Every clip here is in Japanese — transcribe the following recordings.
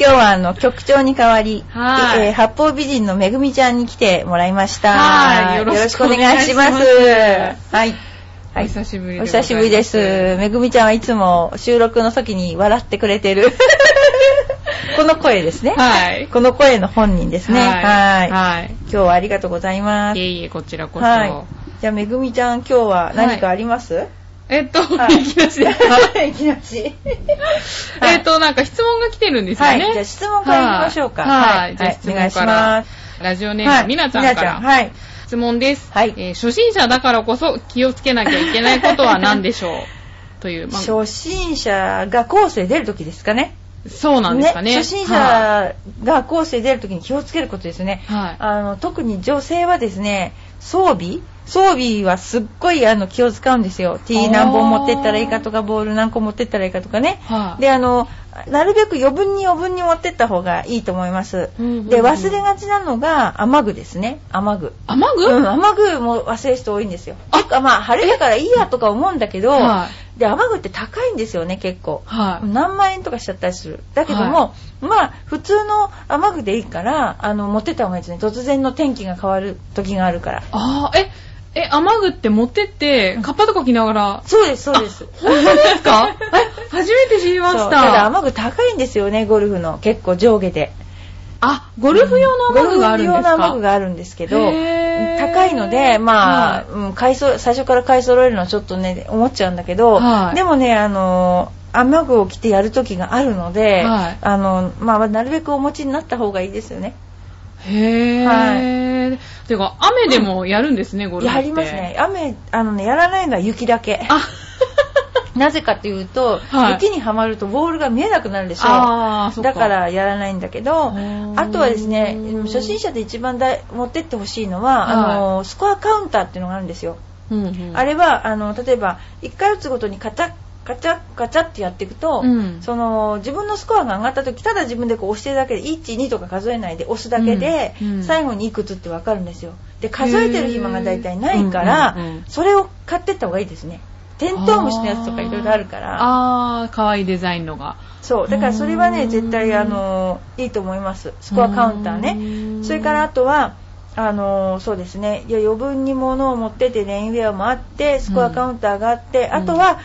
今日はあの局長に代わり、はいえー八方美人のめぐみちゃんに来てもらいました。はいよろしくお願いしますよろしくお願いはい。お久しぶりです久しぶりです。めぐみちゃんはいつも収録の時に笑ってくれてる。この声ですね。はいこの声の本人ですね。はい。はい。今日はありがとうございます。いえいえ、こちらこそ。はい。じゃあめぐみちゃん今日は何かあります、えっと、はいいきなしですか いきなし。えっと、なんか質問が来てるんですよはい。ね。じゃあ質問からいきましょうか。はい。じゃあ質お願いし問からま。す。ラジオネはいーム、みなちゃんから。はい。質問です。はいえー初心者だからこそ気をつけなきゃいけないことは何でしょう？という、まあ初心者がコースで出るときですかね。そうなんですかね。初心は者がコースで出るときに気をつけることですね。い。はい。あの特に女性はですね、装備装備はすっごいあの気を使うんですよ。ティー何本持ってったらいいかとか、ボール何個持ってったらいいかとかね。はい。で、あの、なるべく余分に余分に持ってった方がいいと思います。うんうんうんで、忘れがちなのが雨具ですね。雨具。雨具？うん、雨具も忘れる人多いんですよ。あてかまあ晴れだからいいやとか思うんだけど、はで雨具って高いんですよね結構。はい。何万円とかしちゃったりする。だけども、まあ普通の雨具でいいからあの持ってった方がいいですね。突然の天気が変わる時があるから。ああ、え、え、雨具って持ってって、カッパとか着ながら、そうですそうです。本当ですか？え、初めて知りました。ただ雨具高いんですよねゴルフの。結構上下で。あ、ゴルフ用の雨具があるんですか？ゴルフ用の雨具があるんですけど、高いので、まあ、はい。うん買いそ最初から買い揃えるのはちょっとね、思っちゃうんだけど、はい。でもね、あの、雨具を着てやる時があるので、はい。あの、まあ、なるべくお持ちになった方がいいですよね。へー。てか、雨でもやるんですね、ゴルフって。やりますね。雨、あのね、やらないのは雪だけ。あ、なぜかというと、はい雪にはまるとボールが見えなくなるでしょ。あーそっかだからやらないんだけど、ーあとはですね、初心者で一番だい持ってってほしいのは、はいあの、スコアカウンターっていうのがあるんですよ。うんうんあれは、あの、例えば、1回打つごとにカカチャッ、カチャッってやっていくと、うんその、自分のスコアが上がった時、ただ自分でこう押してるだけで、1、2とか数えないで押すだけで、うんうん最後にいくつってわかるんですよ。で、数えてる暇が大体ないから、うんうんうんそれを買ってった方がいいですね。テントウムシのやつとかいろいろあるから。あー、かわいいデザインのが。そう。だからそれはね、うん絶対、あの、いいと思います。スコアカウンターうね。んそれからあとは、あのそうですねいや余分に物を持っててレインウェアもあってスコアカウンターがあって、んあとは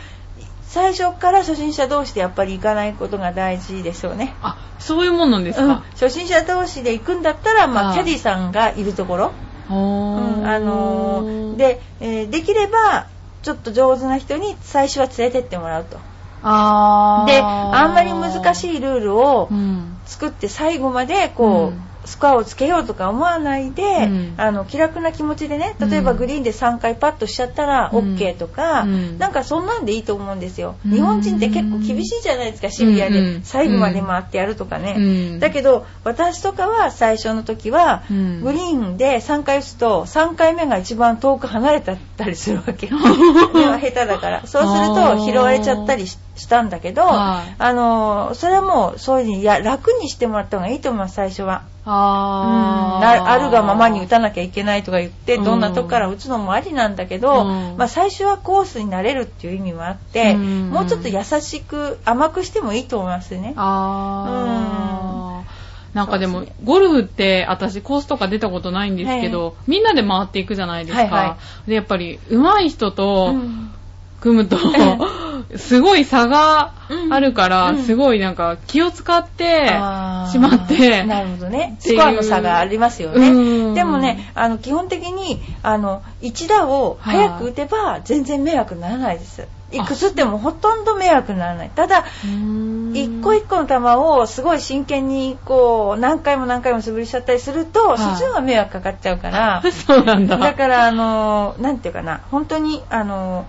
最初から初心者同士でやっぱり行かないことが大事ですよね。あ、そういうもんなんですうん。か、初心者同士で行くんだったら、まあ、はい。キャディさんがいるところ、うんあのーで、えーできればちょっと上手な人に最初は連れてってもらうと。あー。であんまり難しいルールをうん。作って最後までこう、うんスコアをつけようとか思わないで、うん。あの気楽な気持ちでね例えばうんグリーンで3回パッとしちゃったらうん OK とか、うん。なんかそんなんでいいと思うんですよ、うん。日本人って結構厳しいじゃないですかシビアで。最後まで回ってやるとかね、うん。だけど私とかは最初の時は、うん。グリーンで3回打つと3回目が一番遠く離れたりするわけ。下手だから。そうすると拾われちゃったりししたんだけど、はい。あのそれはもうそういうふうにや楽にしてもらった方がいいと思います最初は。あー。なあるがままに打たなきゃいけないとか言ってうん。どんなとこから打つのもありなんだけど、うん。まあ、最初はコースになれるっていう意味もあって、うん。もうちょっと優しく甘くしてもいいと思いますね。あー。なんかでも、ゴルフって私コースとか出たことないんですけど、みんなで回っていくじゃないですか。はいはで、やっぱり上手い人とうん組むと、すごい差があるから、うん。すごいなんか気を使ってしまって、なるほどね。スコアの差がありますようね。ん。でもね、あの、基本的に、あの、一打を早く打てば全然迷惑にならないです。いくつってもほとんど迷惑にならない。ただ、一個一個の球をすごい真剣にこう何回も何回も素振りしちゃったりすると、い。そっちの方が迷惑かかっちゃうから、そうなんだ。だからあのなんていうかな。本当にあの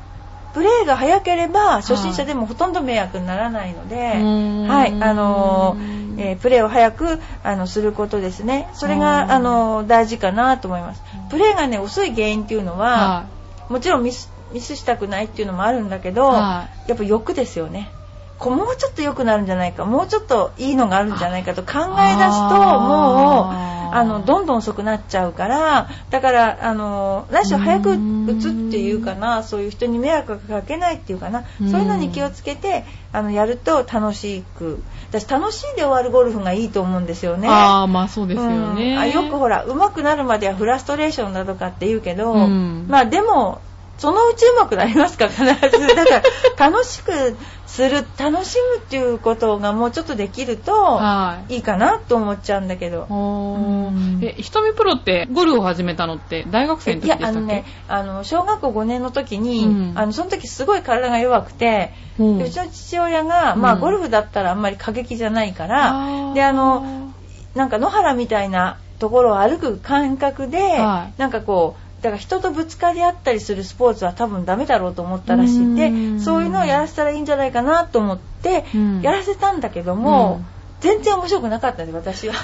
プレーが早ければ初心者でもほとんど迷惑にならないので、はい。あのえー、プレーを早くあのすることですね。それがあの大事かなと思います。プレーがね遅い原因っていうのは、もちろんミスミスしたくないっていうのもあるんだけど、やっぱ欲ですよねこうもうちょっと良くなるんじゃないかもうちょっといいのがあるんじゃないかと考え出すともうあのどんどん遅くなっちゃうからだからあの何しろ早く打つっていうかなそういう人に迷惑かけないっていうかなそういうのに気をつけてあのやると楽しく私楽しんで終わるゴルフがいいと思うんですよね。ああまあそうですよね、うん、あよくほら上手くなるまではフラストレーションだとかって言うけど、うん、まあでもそのうち上手くなりますか必ず。だから楽しくする楽しむっていうことがもうちょっとできるとい。いかなと思っちゃうんだけど、うん、えひとみプロってゴルフを始めたのって大学生の時でしたっけ？いやあのねあの小学校5年の時に、うん、あのその時すごい体が弱くて、うん、うちの父親が、まあ、ゴルフだったらあんまり過激じゃないから、であのなんか野原みたいなところを歩く感覚で、はい、なんかこうだから人とぶつかり合ったりするスポーツは多分ダメだろうと思ったらしい。でそういうのをやらせたらいいんじゃないかなと思ってやらせたんだけども、全然面白くなかったんです私は。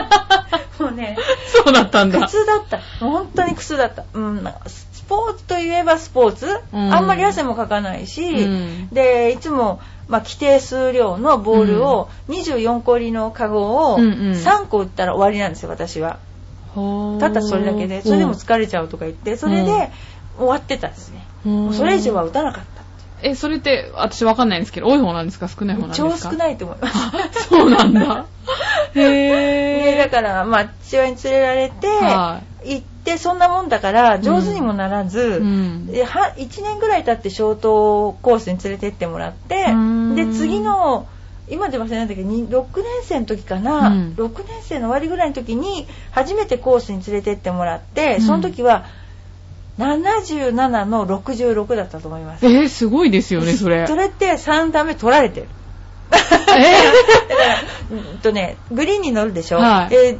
もうねそうだったんだ。苦痛だった。本当に苦痛だった、うん、スポーツといえばスポーツ、うん、あんまり汗もかかないし、うん、でいつも、まあ、規定数量のボールを24個入りのカゴを3個打ったら終わりなんですよ私は。たったそれだけでそれでも疲れちゃうとか言ってそれで終わってたんですね。それ以上は打たなかったえそれって私わかんないんですけど多い方なんですか？少ない方なんですか？超少ないと思います。そうなんだ。へえだからまあ父親に連れられて、行ってそんなもんだから上手にもならず、うん、は1年ぐらい経ってショートコースに連れてってもらってで次の今で忘れないんだけど6年生の時かな、うん、6年生の終わりぐらいの時に初めてコースに連れてってもらって、うん、その時は77の66だったと思います。えー、すごいですよね、それ。それって3打目取られてる。えー、とね、グリーンに乗るでしょ、はい、えー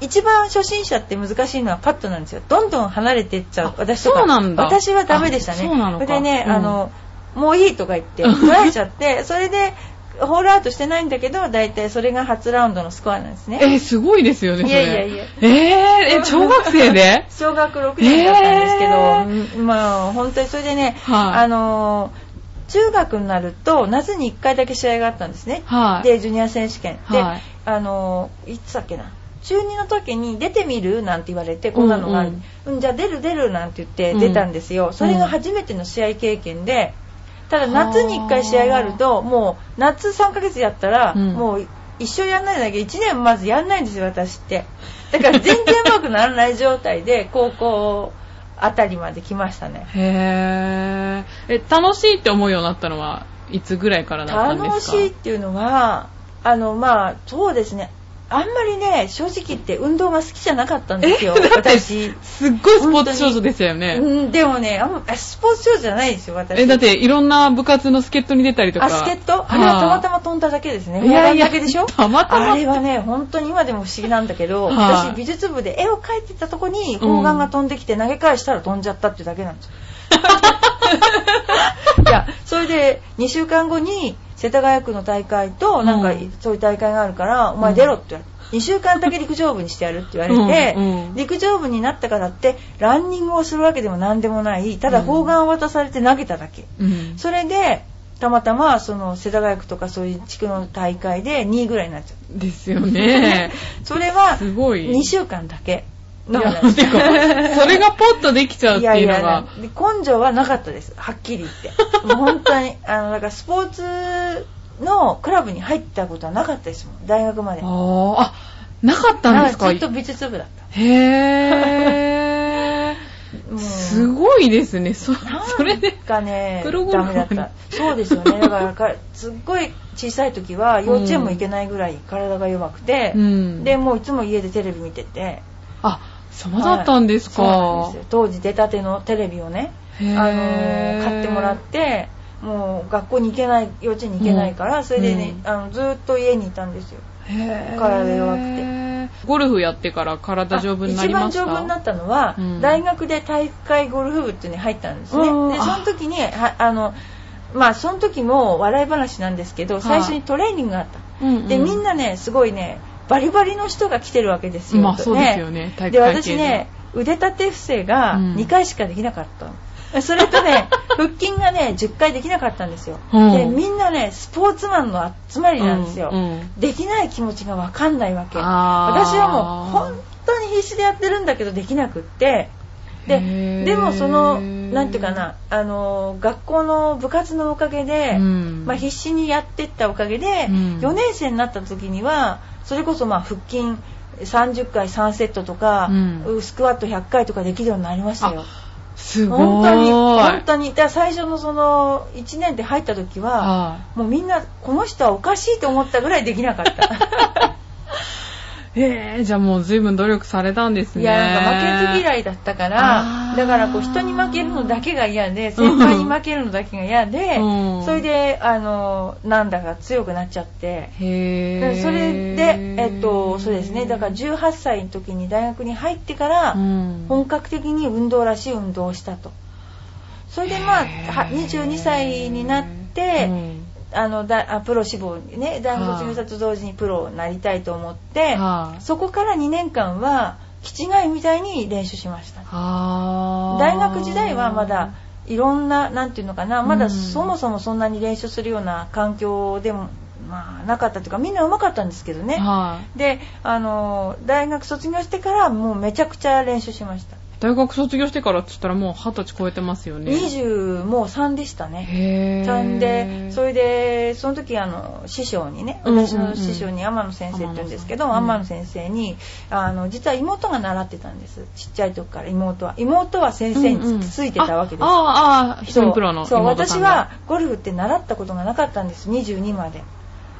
一番初心者って難しいのはパットなんですよ。どんどん離れていっちゃう。私とか。私はダメでしたね。それでね、うん、あの、もういいとか言って、取られちゃって、それで、ホールアウトしてないんだけど、大体それが初ラウンドのスコアなんですね。えー、すごいですよね、いやいやいや。えー、え、小学生で？小学6年だったんですけど、えー、まあ、本当にそれでね、はい、あの中学になると夏に1回だけ試合があったんですね。はい、で、ジュニア選手権。で、はい、あのいつだっけな？中2の時に出てみるなんて言われてこんなのがある、うんうん、じゃあ出る出るなんて言って出たんですよ、うん、それが初めての試合経験で、ただ夏に1回試合があるともう夏3ヶ月やったら、もう一生やんないんだけど1年まずやんないんですよ私って。だから全然うまくならない状態で 高校あたりまで来ましたね。へえ楽しいって思うようになったのはいつぐらいからだったんですか？楽しいっていうのはあのまあそうですねあんまりね正直言って運動が好きじゃなかったんですよ私。すっごいスポーツ少女ですよね。うんでもねあんまスポーツ少女じゃないですよ私。えだっていろんな部活の助っ人に出たりとか。あ助っ人？あれはたまたま飛んだだけですね。いやいやだけでしょ？たまたま。あれはね本当に今でも不思議なんだけど、私美術部で絵を描いてたとこに砲丸が飛んできて投げ返したら飛んじゃったってだけなんですよ、いやそれで2週間後に世田谷区の大会となんかそういう大会があるから、お前出ろって言われて。2週間だけ陸上部にしてやるって言われて、うんうん、陸上部になったからってランニングをするわけでも何でもないただ砲丸を渡されて投げただけ、うん、それでたまたまその世田谷区とかそういう地区の大会で2位ぐらいになっちゃうですよね。それは2週間だけ それがポッとできちゃうっていうのが。いやいや根性はなかったです。はっきり言って。もう本当にあのだからスポーツのクラブに入ったことはなかったですもん。大学まで。あなかったんですか？ずっと美術部だった。へえ すごいですね。そそれで。かねプロゴルフダメだった。そうですよね。だからすっごい小さい時は幼稚園も行けないぐらい体が弱くて、うん、でもういつも家でテレビ見てて。あそうだったんですか、はい、当時出たてのテレビをねあの買ってもらってもう学校に行けない幼稚園に行けないから、それでね、あのずっと家にいたんですよ。体弱くて。ゴルフやってから体丈夫になりました？一番丈夫になったのは、うん。大学で体育会ゴルフ部っていうのに入ったんですね。うん。で、その時に、はあの、まあ、その時も笑い話なんですけど、最初にトレーニングがあった。うんうん。で、みんなね、すごいね、バリバリの人が来てるわけですよ。まあそうですよね体育で、私ね、腕立て伏せがうん2回しかできなかったの。それとね、腹筋がね、10回できなかったんですよ。うんで、みんなね、スポーツマンの集まりなんですよ。うんうんできない気持ちがわかんないわけ。私はもう本当に必死でやってるんだけどできなくって。ででもそのなんていうかなあの学校の部活のおかげで、うんまあ、必死にやってったおかげで、うん4年生になった時にはそれこそまあ腹筋30回3セットとか、うんスクワット100回とかできるようになりましたよ。すごい。本当に本当にだ最初のその1年で入った時は、はもうみんなこの人はおかしいと思ったぐらいできなかった。え、じゃあもう随分努力されたんですね。いやなんか負けず嫌いだったかあらー。だからこう人に負けるのだけが嫌で先輩に負けるのだけが嫌で、うん。それであのなんだか強くなっちゃって。へそれで、えっと、そうですね。だから18歳の時に大学に入ってからうん。本格的に運動らしい運動をしたと。それでまあへー。は22歳になって、うんあのだあプロ志望にね大学卒業したと同時にプロになりたいと思って、はいそこから2年間は気違いみたいに練習しました。あ。ー大学時代はまだいろんななんていうのかなまだうんそもそもそんなに練習するような環境でも、まあ、なかったというかみんな上手かったんですけどね。はい。であの大学卒業してからもうめちゃくちゃ練習しました大学卒業してからって言ったらもう二十歳超えてますよね。20もう3でしたね。へ3え。でそれでその時あの師匠にねうんうんうん。私の師匠に天野先生って言うんですけど、うん天野先生にあの実は妹が習ってたんです。ちっちゃい時から妹は。妹は先生につついてたわけです、ああ、ああ、一人プロのそう私はゴルフって習ったことがなかったんです。22まで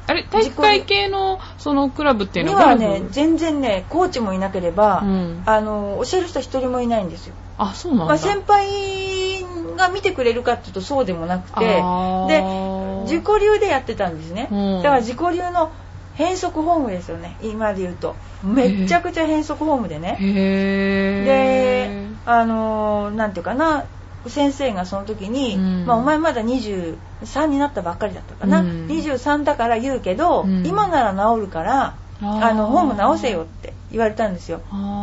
あれ、体育会系のそのクラブっていうのはね全然ねコーチもいなければ、うん。あの教える人一人もいないんですよ。あ、そうなんだ。まあ、先輩が見てくれるかっていうとそうでもなくてあでー自己流でやってたんですね、うん。だから自己流の変則フォームですよね。今で言うと。めちゃくちゃ変則フォームでね。へであのーなんていうかな先生がその時に、うん。まあ、お前まだ23になったばっかりだったかな、うん。23だから言うけど、うん。今なら治るからあのフォーム直せよって言われたんですよ。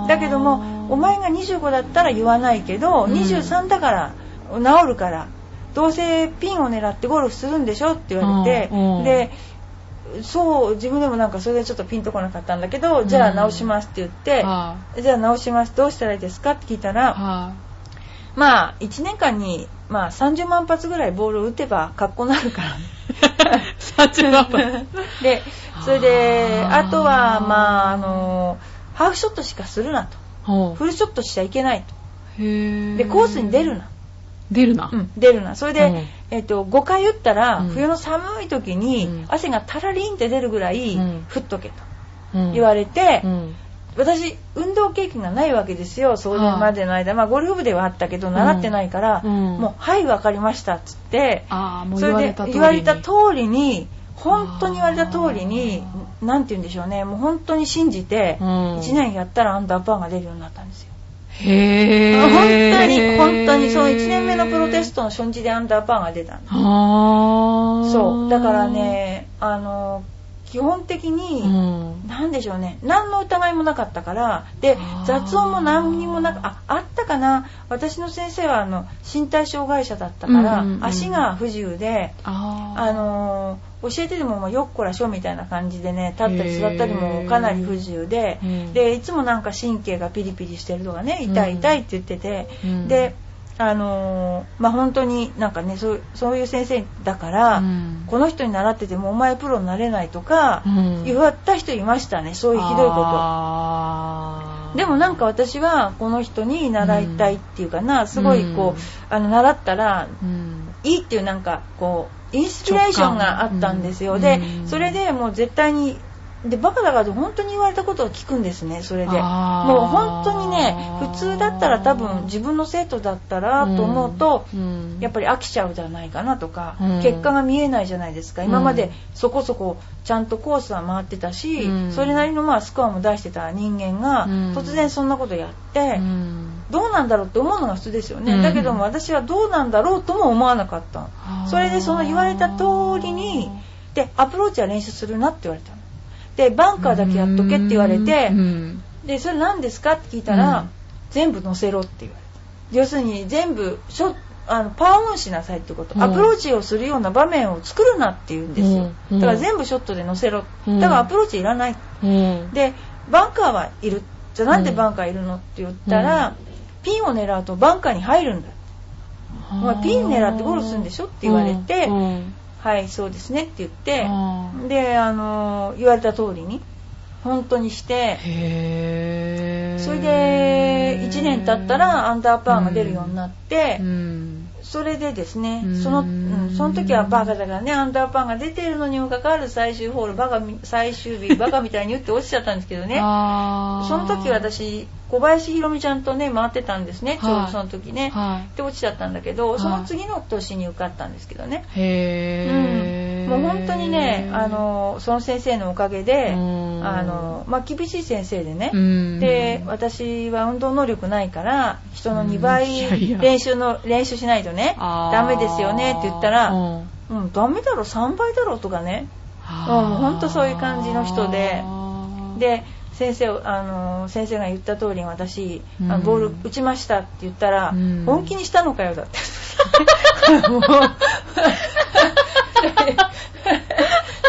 だけどもお前が25だったら言わないけど、うん。23だから治るからどうせピンを狙ってゴルフするんでしょって言われて、でそう自分でもなんかそれでちょっとピンとこなかったんだけど、じゃあ直しますって言って、はじゃあ直しますどうしたらいいですかって聞いたら、はまあ1年間に、まあ、30万発ぐらいボールを打てば格好になるからい。30万分。でそれであとはまああのハーフショットしかするなと。ほフルショットしちゃいけないと。でコースに出るな、出るな。うん、出るな。それで、う。んえっと5回打ったら、うん。冬の寒い時にうん。汗がタラリンって出るぐらいうん。振っとけとうん。言われて、うん私運動経験がないわけですよそれまでの間、まあゴルフ部ではあったけど習ってないから、うんもう「はい分かりました」っつってそれで言われた通りに。本当に言われた通りに何て言うんでしょうねもう本当に信じてうん1年やったらアンダーパーが出るようになったんですよ。へ本え。当に本当にその1年目のプロテストの初日でアンダーパーが出たんですはあ。そうだから。ねあの基本的に、うん。なんでしょうね。何の疑いもなかったから。で雑音も何にもなくああったかな。私の先生はあの身体障害者だったから、足が不自由であのー教えてでもまあよっこらしょみたいな感じでね立ったり座ったりもかなり不自由で、うん。でいつもなんか神経がピリピリしてるとかね痛い痛いって言ってて、うん。であのーまあ本当になんかねそうそういう先生だから、うん。この人に習っててもお前プロになれないとかうん。言われた人いましたねそういうひどいこと。でもなんか私はこの人に習いたいっていうかな、すごいこう、うん。あの習ったらうん。いいっていうなんかこうインスピレーションがあったんですよ、でうん。それでもう絶対にでバカだからって本当に言われたことを聞くんですねそれで。もう本当にね普通だったら多分自分の生徒だったらと思うと、うん。やっぱり飽きちゃうじゃないかなとか、うん。結果が見えないじゃないですか。今までうん。そこそこちゃんとコースは回ってたし、うん。それなりのまあスコアも出してた人間がうん。突然そんなことやって、うん。どうなんだろうって思うのが普通ですよね、うん。だけども私はどうなんだろうとも思わなかったの。それでその言われた通りにでアプローチは練習するなって言われたのでバンカーだけやっとけって言われて、うんでそれ何ですかって聞いたら、うん。全部乗せろって言われた要するに全部ショあのパーオンしなさいってこと、うん。アプローチをするような場面を作るなって言うんですよ、うんだから全部ショットで乗せろ、うん。だからアプローチいらない。うん。でバンカーはいる。じゃあなんでバンカーいるのって言ったら、ピンを狙うとバンカーに入るんだ。お前ピン狙ってゴールするんでしょって言われてうんはいそうですねって言ってうんであの言われた通りに本当にしてそれで1年経ったらアンダーパーが出るようになって、うんそれでですねうん。その,、うん、その時はバカだからねアンダーパーが出てるのにもかかわらず最終ホールバカみ最終日 バカみたいに打って落ちちゃったんですけどね。その時私小林ひろみちゃんとね回ってたんですねちょうどその時ね、はで落ちちゃったんだけど、い。その次の年に受かったんですけどね、いへーもう本当にねあのその先生のおかげで、うん。あのまあ、厳しい先生でね、うん。で私は運動能力ないから人の2うん。いや倍練習の練習しないとねダメですよねって言ったらうん。うんダメだろ3倍だろとかね。うほんとそういう感じの人で。で先生をあの先生が言った通りに私、あのうんボール打ちましたって言ったら、うん。本気にしたのかよだって。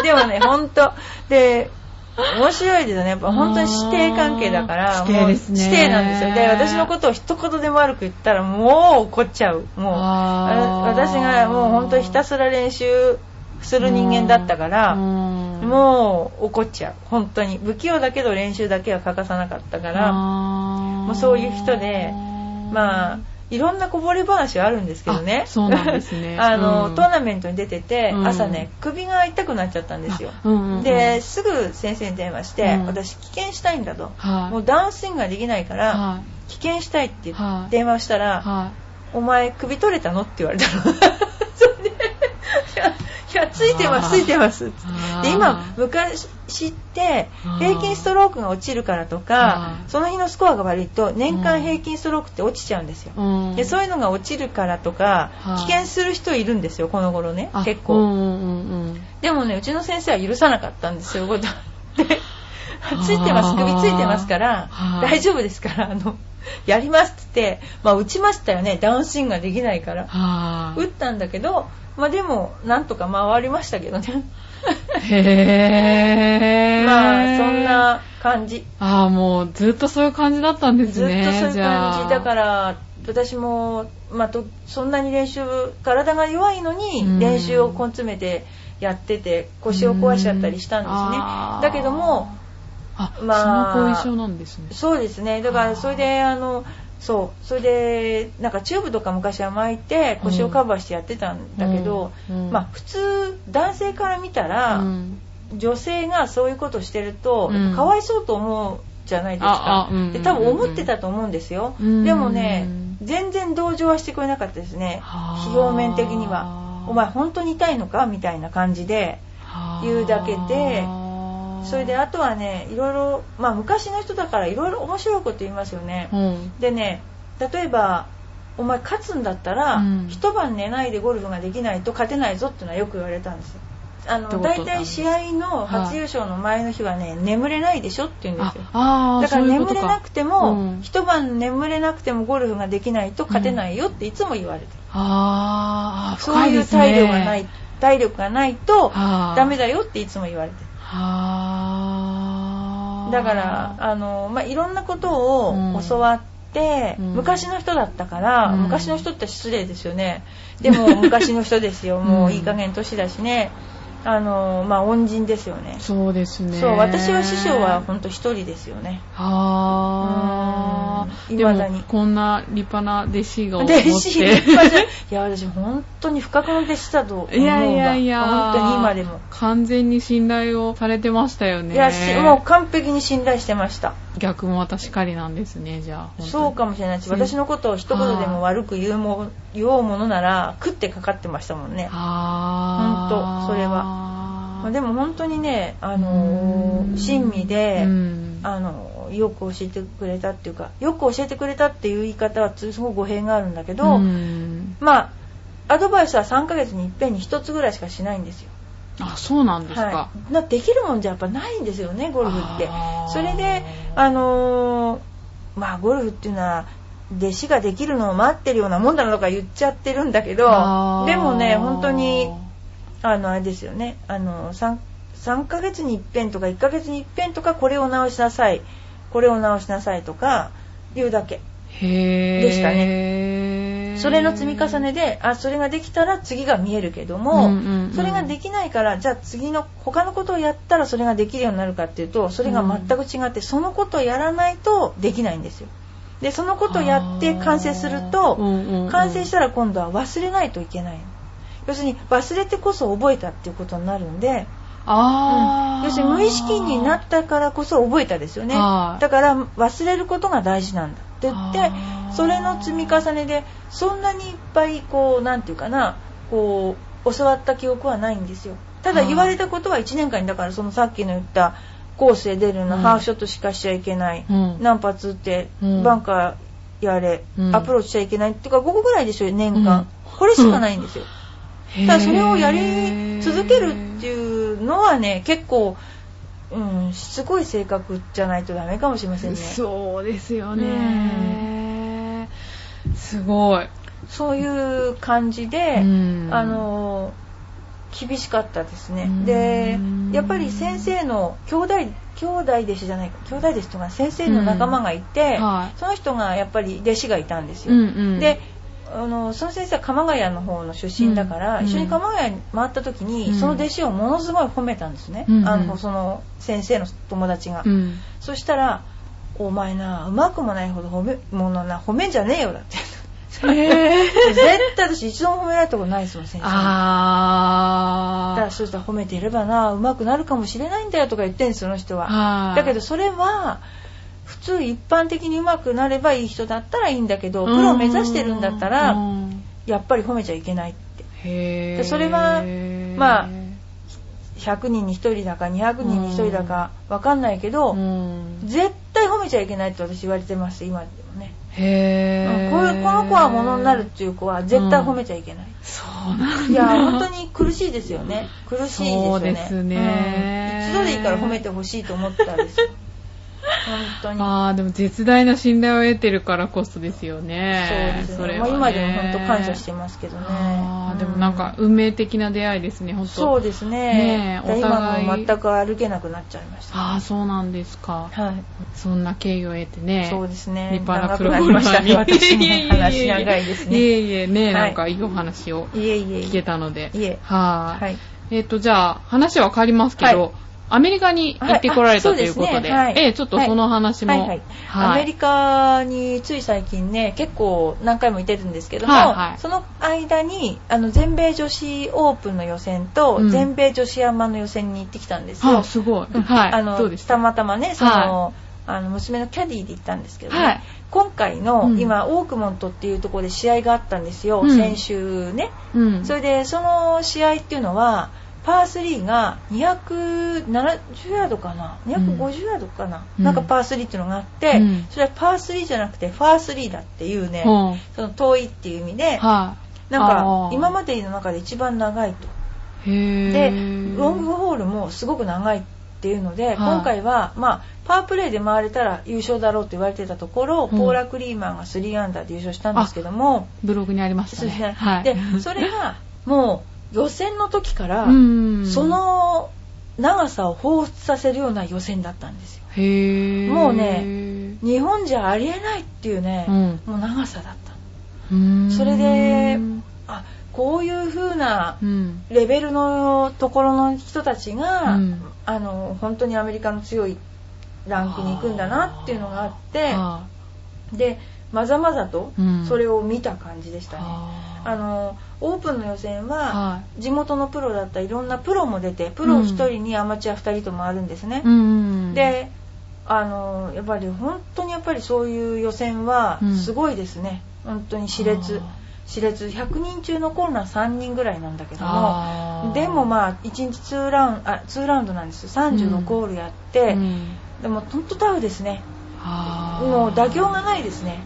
でもね本当。で面白いですよね。やっぱ本当に師弟関係だから師弟ですね。師弟なんですよ。で私のことを一言でも悪く言ったらもう怒っちゃう。もう私がもう本当にひたすら練習する人間だったから、うんもう怒っちゃう。本当に。不器用だけど練習だけは欠かさなかったから。ももうそういう人でまあいろんなこぼれ話はあるんですけどね。あそうなんですね。あの、うん。トーナメントに出てて、うん。朝ね首が痛くなっちゃったんですよ、うんうんうん。ですぐ先生に電話して、うん。私棄権したいんだと、はい。もうダウンスイングができないから、はい。棄権したいって電話したら、はお前首取れたの？って言われたの。それでいやついてますついてます。で今昔って平均ストロークが落ちるからとかその日のスコアが悪いと年間平均ストロークって落ちちゃうんですよ。いうん。でそういうのが落ちるからとかはい。危険する人いるんですよこの頃ね。あ結構。うんうんうん。でもねうちの先生は許さなかったんですよことでついてます首ついてますからはい。大丈夫ですからあのやりますって言ってまあ打ちましたよね。ダウンスイングができないから。はい。打ったんだけどまあでもなんとか回りましたけどね。へー。まあそんな感じ。ああもうずっとそういう感じだったんですずっとそうねいう感じ。だから私も、まあ、とそんなに練習体が弱いのにうん。練習を根詰めてやってて腰を壊しちゃったりしたんですね。だけどもあ、まあその後遺症なんですね。そうですね。だからそれであのそう。それでなんかチューブとか昔は巻いて腰をカバーしてやってたんだけど、うん。うん。まあ普通男性から見たら、うん。女性がそういうことしてると、かわいそうと思うじゃないですあかで多分思ってたと思うんですよ、うん。でもね全然同情はしてくれなかったですね。はあ。表面的には「お前本当に痛いのか?」みたいな感じで言うだけでそれであとはねいろいろまあ昔の人だからいろいろ面白いこと言いますよね、うん。でね例えばお前勝つんだったら、うん。一晩寝ないでゴルフができないと勝てないぞっていうのはよく言われたんですよ。あの大体試合の初優勝の前の日はね、眠れないでしょって言うんですよ。だから眠れなくても、うん。一晩眠れなくてもゴルフができないと勝てないよっていつも言われてる、ああそういう体力がない体力がないとはあダメだよっていつも言われてる。はあだからあの、まあ、いろんなことをうん。教わって、うん。昔の人だったから、うん。昔の人って失礼ですよね。でも 昔の人ですよ。もういい加減年だしね。あのまあ恩人ですよね。そうですね。そう私は師匠は本当一人ですよね。はあうん。未だに。もこんな立派な弟子がおっ弟ていや私本当に不覚の弟子だと思うわ。いやいやいや。本当に今でも。完全に信頼をされてましたよね。いやしもう完璧に信頼してました。逆も私かりなんですねじゃあ。そうかもしれないし私のことを一言でも悪く言うも言おうものなら食ってかかってましたもんね。あー。ほんとそれは。まあでも本当にねあのー親身で、うん。あのよく教えてくれたっていうかよく教えてくれたっていう言い方はすごい語弊があるんだけど、うん。まあアドバイスは3ヶ月にいっぺんに1つぐらいしかしないんですよ。あそうなんですか、はい、なできるもんじゃやっぱないんですよねゴルフって。それであのーまあゴルフっていうのは弟子ができるのを待ってるようなもんだなとか言っちゃってるんだけどでもね本当にあのあれですよね。あの 3, 3ヶ月に一遍とか1ヶ月に一遍とかこれを直しなさいこれを直しなさいとか言うだけ。でしたね。それの積み重ねであそれができたら次が見えるけども、うんうんうんそれができないからじゃあ次の他のことをやったらそれができるようになるかっていうとそれが全く違って、そのことをやらないとできないんですよ。でそのことをやって完成すると、うんうんうん。完成したら今度は忘れないといけない。要するに忘れてこそ覚えたっていうことになるんで、あー。要するに無意識になったからこそ覚えたですよね。はい。だから忘れることが大事なんだって言ってそれの積み重ねでそんなにいっぱいこうなんていうかなこう教わった記憶はないんですよ。ただはい言われたことは1年間にだからそのさっきの言ったコースで出るの、うん。ハーフショットしかしちゃいけない、うん。何発打って、うん。バンカーやれ、うん。アプローチしちゃいけないっていうか5個ぐらいでしょ年間、うん。これしかないんですよ、ただそれをやり続けるっていうのはね結構、うん、しつこい性格じゃないとダメかもしれませんね。そうですよね。すごい。そういう感じで、うん。あの厳しかったですね。うん。でやっぱり先生の兄弟兄弟弟子じゃないか。兄弟弟子とか先生の仲間がいて、うん。はい。その人がやっぱり弟子がいたんですよ、うんうん。であのその先生は鎌ヶ谷の方の出身だから、うん。一緒に鎌ヶ谷に回った時に、うん。その弟子をものすごい褒めたんですね、うんうん。あのその先生の友達が、うん。そしたら「お前なうまくもないほど褒めものな褒めんじゃねえよ」だって。へ 絶対私一度も褒められたことないですもん先生。にだからあそうしたら褒めていればなうまくなるかもしれないんだよとか言ってんですその人は。はい。だけどそれは普通一般的にうまくなればいい人だったらいいんだけどープロを目指してるんだったらうん。やっぱり褒めちゃいけないって。でそれはまあ100人に1人だか200人に1人だかわかんないけどうん。絶対褒めちゃいけないって私言われてます今でもね。へー。うんこの子はものになるっていう子は絶対褒めちゃいけない、そうなんだ。いや本当に苦しいですよね。苦しいですよね。そうですね。うん。一度でいいから褒めてほしいと思ったんですよ本当に。ああでも絶大な信頼を得てるからこそですよね。そうですね。ね。まあ、今でも本当感謝してますけどね。あーでもうんなんか運命的な出会いですね本当。そうですね。ねお互い。今も全く歩けなくなっちゃいました。ああそうなんですか。はい。そんな経緯を得てね。そうですね。立派なプロゴりましたねルファーに。私いえいえいえね。話長いですね。いえいえね、はい。なんかいいお話をいえいえい聞けえたので。いえ。はい。はい。えっ、とじゃあ話は変わりますけど、はいアメリカに行ってこられた、はいということで。ですね。はい。ええちょっとその話も、はいはい。アメリカについ最近ね結構何回も行ってるんですけども、はいはい。その間にあの全米女子オープンの予選と、うん。全米女子アマの予選に行ってきたんですよ。あすごい、うん。はい。あのた？またまねその、あの娘のキャディーで行ったんですけどね、はい。今回の、うん。今オークモントっていうところで試合があったんですよ、うん。先週ね。うん。それでその試合っていうのはパー3が270ヤードかな？250ヤードかな、うん。なんかパー3っていうのがあって、うん。それはパー3じゃなくてファー3だっていうね、う。んその遠いっていう意味で、はい。なんあかー。今までの中で一番長いと。でロングホールもすごく長いっていうので、はい。今回は、まあ、パープレーで回れたら優勝だろうと言われてたところ、うん。ポーラ・クリーマンが3アンダーで優勝したんですけども、ブログにありましたね。ね。はい、でそれがもう予選の時から、うん。その長さを彷彿させるような予選だったんですよ。へー。もうね日本じゃありえないっていうね、うん。もう長さだった。それであこういう風なうん。レベルのところの人たちが、うん。あの本当にアメリカの強いランクに行くんだなっていうのがあってあでまざまざとうん。それを見た感じでしたね、あ。あのオープンの予選はは地元のプロだったいろんなプロも出てプロ1人にアマチュア2人と回るんですね。い。、うん。であのやっぱり本当にやっぱりそういう予選はうん。すごいですね、本当に熾烈。あ。熾烈。100人中残るのは3人ぐらいなんだけどもでもまあ1日2ラウンドあ2ラウンドなんですよ。36ホールやって、うん。でも本当タフですね。もう妥協がないですね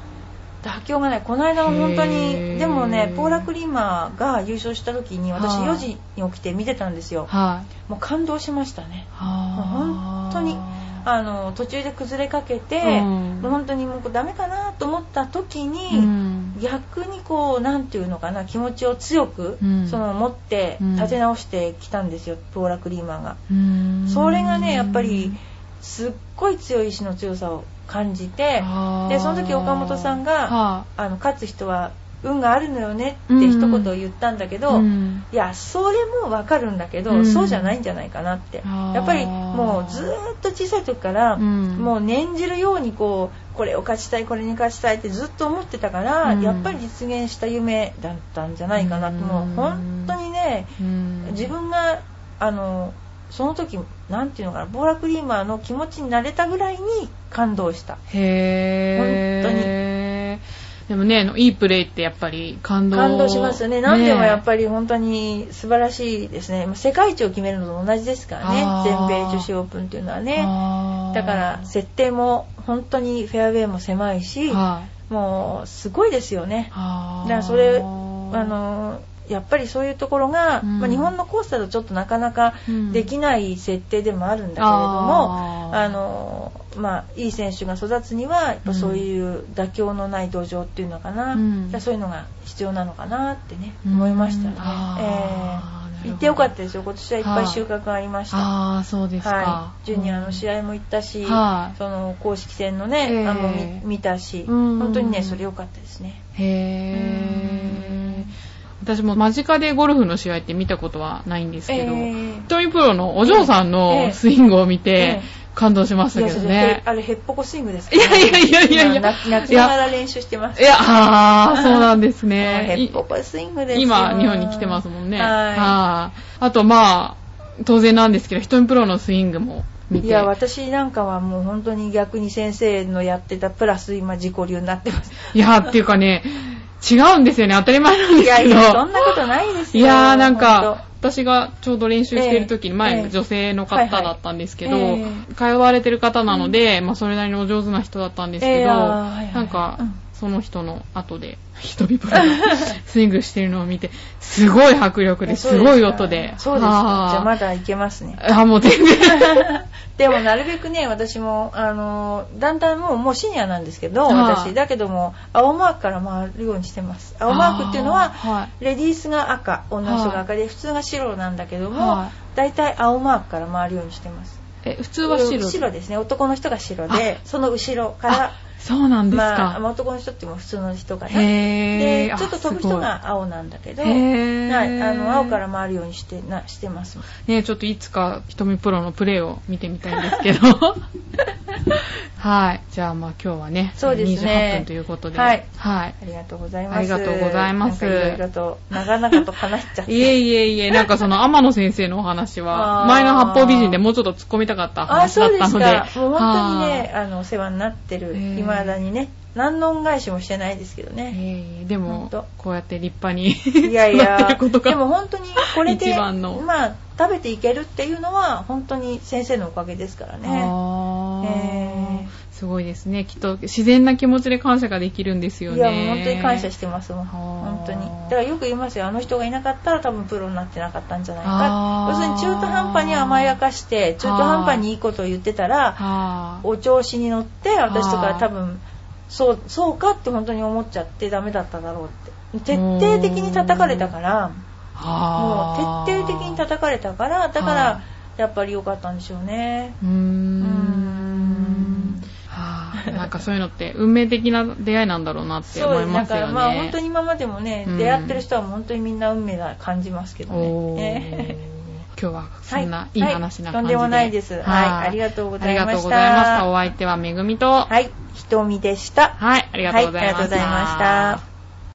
妥協がないこの間は本当へにー。でもねポーラ・クリーマーが優勝した時に私はい。4時に起きて見てたんですよ。はい。もう感動しましたね。本当にあの途中で崩れかけて、うん。もう本当にもうダメかなと思った時に、うん。逆にこうなんていうのかな気持ちを強く、うん。その持ってうん。立て直してきたんですよ、ポーラ・クリーマーが。うん。それがねやっぱりすっごい強い意志の強さを感じてでその時岡本さんがはあ。の勝つ人は運があるのよねって一言を言ったんだけいど、うん。いやそれもわかるんだけど、うん。そうじゃないんじゃないかなって。やっぱりもうずーっと小さい時から、うん。もう念じるようにこうこれを勝ちたいこれに勝ちたいってずっと思ってたから、うん。やっぱり実現した夢だったんじゃないかなと、もう本当にねうん。自分があのその時なんていうのかなボーラクリーマーの気持ちになれたぐらいに感動した。へー。でもね、いいプレーってやっぱり感動。感動しますよね。何でもやっり。ぱり本当に素晴らしいですね。まあ世界一を決めるのと同じですからね。全米女子オープンっていうのはね。だから設定も本当にフェアウェイも狭いし、はい。もうすごいですよね。だからそれあのやっぱりそういうところが、うん。まあ、日本のコースだとちょっとなかなかうん。できない設定でもあるんだけれども、あー。あのまあ、いい選手が育つにはやっぱそういう妥協のない土壌っていうのかな、うん。そういうのが必要なのかなってね、思いましたね、行ってよかったですよ。今年はいっぱい収穫がありました、ああ、そうですか。はい、ジュニアの試合も行ったし、はい。その公式戦のね、ええ。あの見見たし、うん。本当にねそれ良かったですね。へー。私も間近でゴルフの試合って見たことはないんですけど、ええトミプロのお嬢さんえのえスイングを見えてえ感動しましたけどね。あれヘッポコスイングですいやいやいやいやいや今泣泣きながら練習してます。いや、ああ、そうなんですね。ヘッポコスイングですよ今、日本に来てますもんね。はいはいあと、まあ、当然なんですけど、ヒトミプロのスイングも見て。いや私なんかはもう本当に逆に先生のやってたプラス今自己流になってます。いや、っていうかね、違うんですよね。当たり前なんですけど。いやいやそんなことないですよ。いやーなん本か、私がちょうど練習してる時にえ前、え女性の方だったんですけど、はいはい。え通われてる方なので、まあそれなりにお上手な人だったんですけど、ええ。あーはいはい。なんか、うんその人の後で、一人プロが。スイングしてるのを見て、すごい迫力当ですごい音で。そうですか。じゃああまだいけますね。ーあ、もう全然。でもなるべくね私もあのだんだんもうもうシニアなんですけど、はい。私だけども青マークから回るようにしてます。青マークっていうのははい。レディースが赤女の人が赤で、普通が白なんだけども、はい。だいたい青マークから回るようにしてます。え、普通は白？白ですね。男の人が白でその後ろからあ、そうなんですか。まあ、まあ男の人っても普通の人かなへーでちょっと飛ぶ人が青なんだけど、はい、あの青から回るようにしてなしてますねちょっといつか瞳プロのプレーを見てみたいんですけど。はい。じゃあまあ今日はね、そうですね28分ということで。はいはい。ありがとうございますありがとうございますいろいろと長々と話しちゃっていえいえいえ、なんかその 天野先生のお話は、前の八方美人でもうちょっと突っ込みたかったあ、話だったので。か。もう本当にね、はいあの、お世話になってる、へー未だにね、何の恩返しもしてないですけどね。えーでもこうやって立派にいやいなってや、ることが。でも本当にこれで、まあ、食べていけるっていうのは、本当に先生のおかげですからね。あーえすごいですね。きっと自然な気持ちで感謝ができるんですよね。いや、もう本当に感謝してますもん。ー本当に。だからよく言いますよ。あの人がいなかったら多分プロになってなかったんじゃないか。要するに中途半端に甘やかして、中途半端にいいことを言ってたら、はお調子に乗って私とか多分そうそうかって本当に思っちゃってダメだっただろうって徹底的に叩かれたからあもう徹底的に叩かれたからだかはらやっぱり良かったんでしょうねうーん。はあ、なんかそういうのって運命的な出会いなんだろうなって思いますよね。だからまあ本当に今までもね、うん出会ってる人は本当にみんな運命な感じますけどね今日はそんないい話な感じで。はいとんでもないです。はい。ありがとうございました。ありがとうございました。お相手はめぐみと。はい。ひとみでした。はい、ありがとうございました。はいありがとうございました。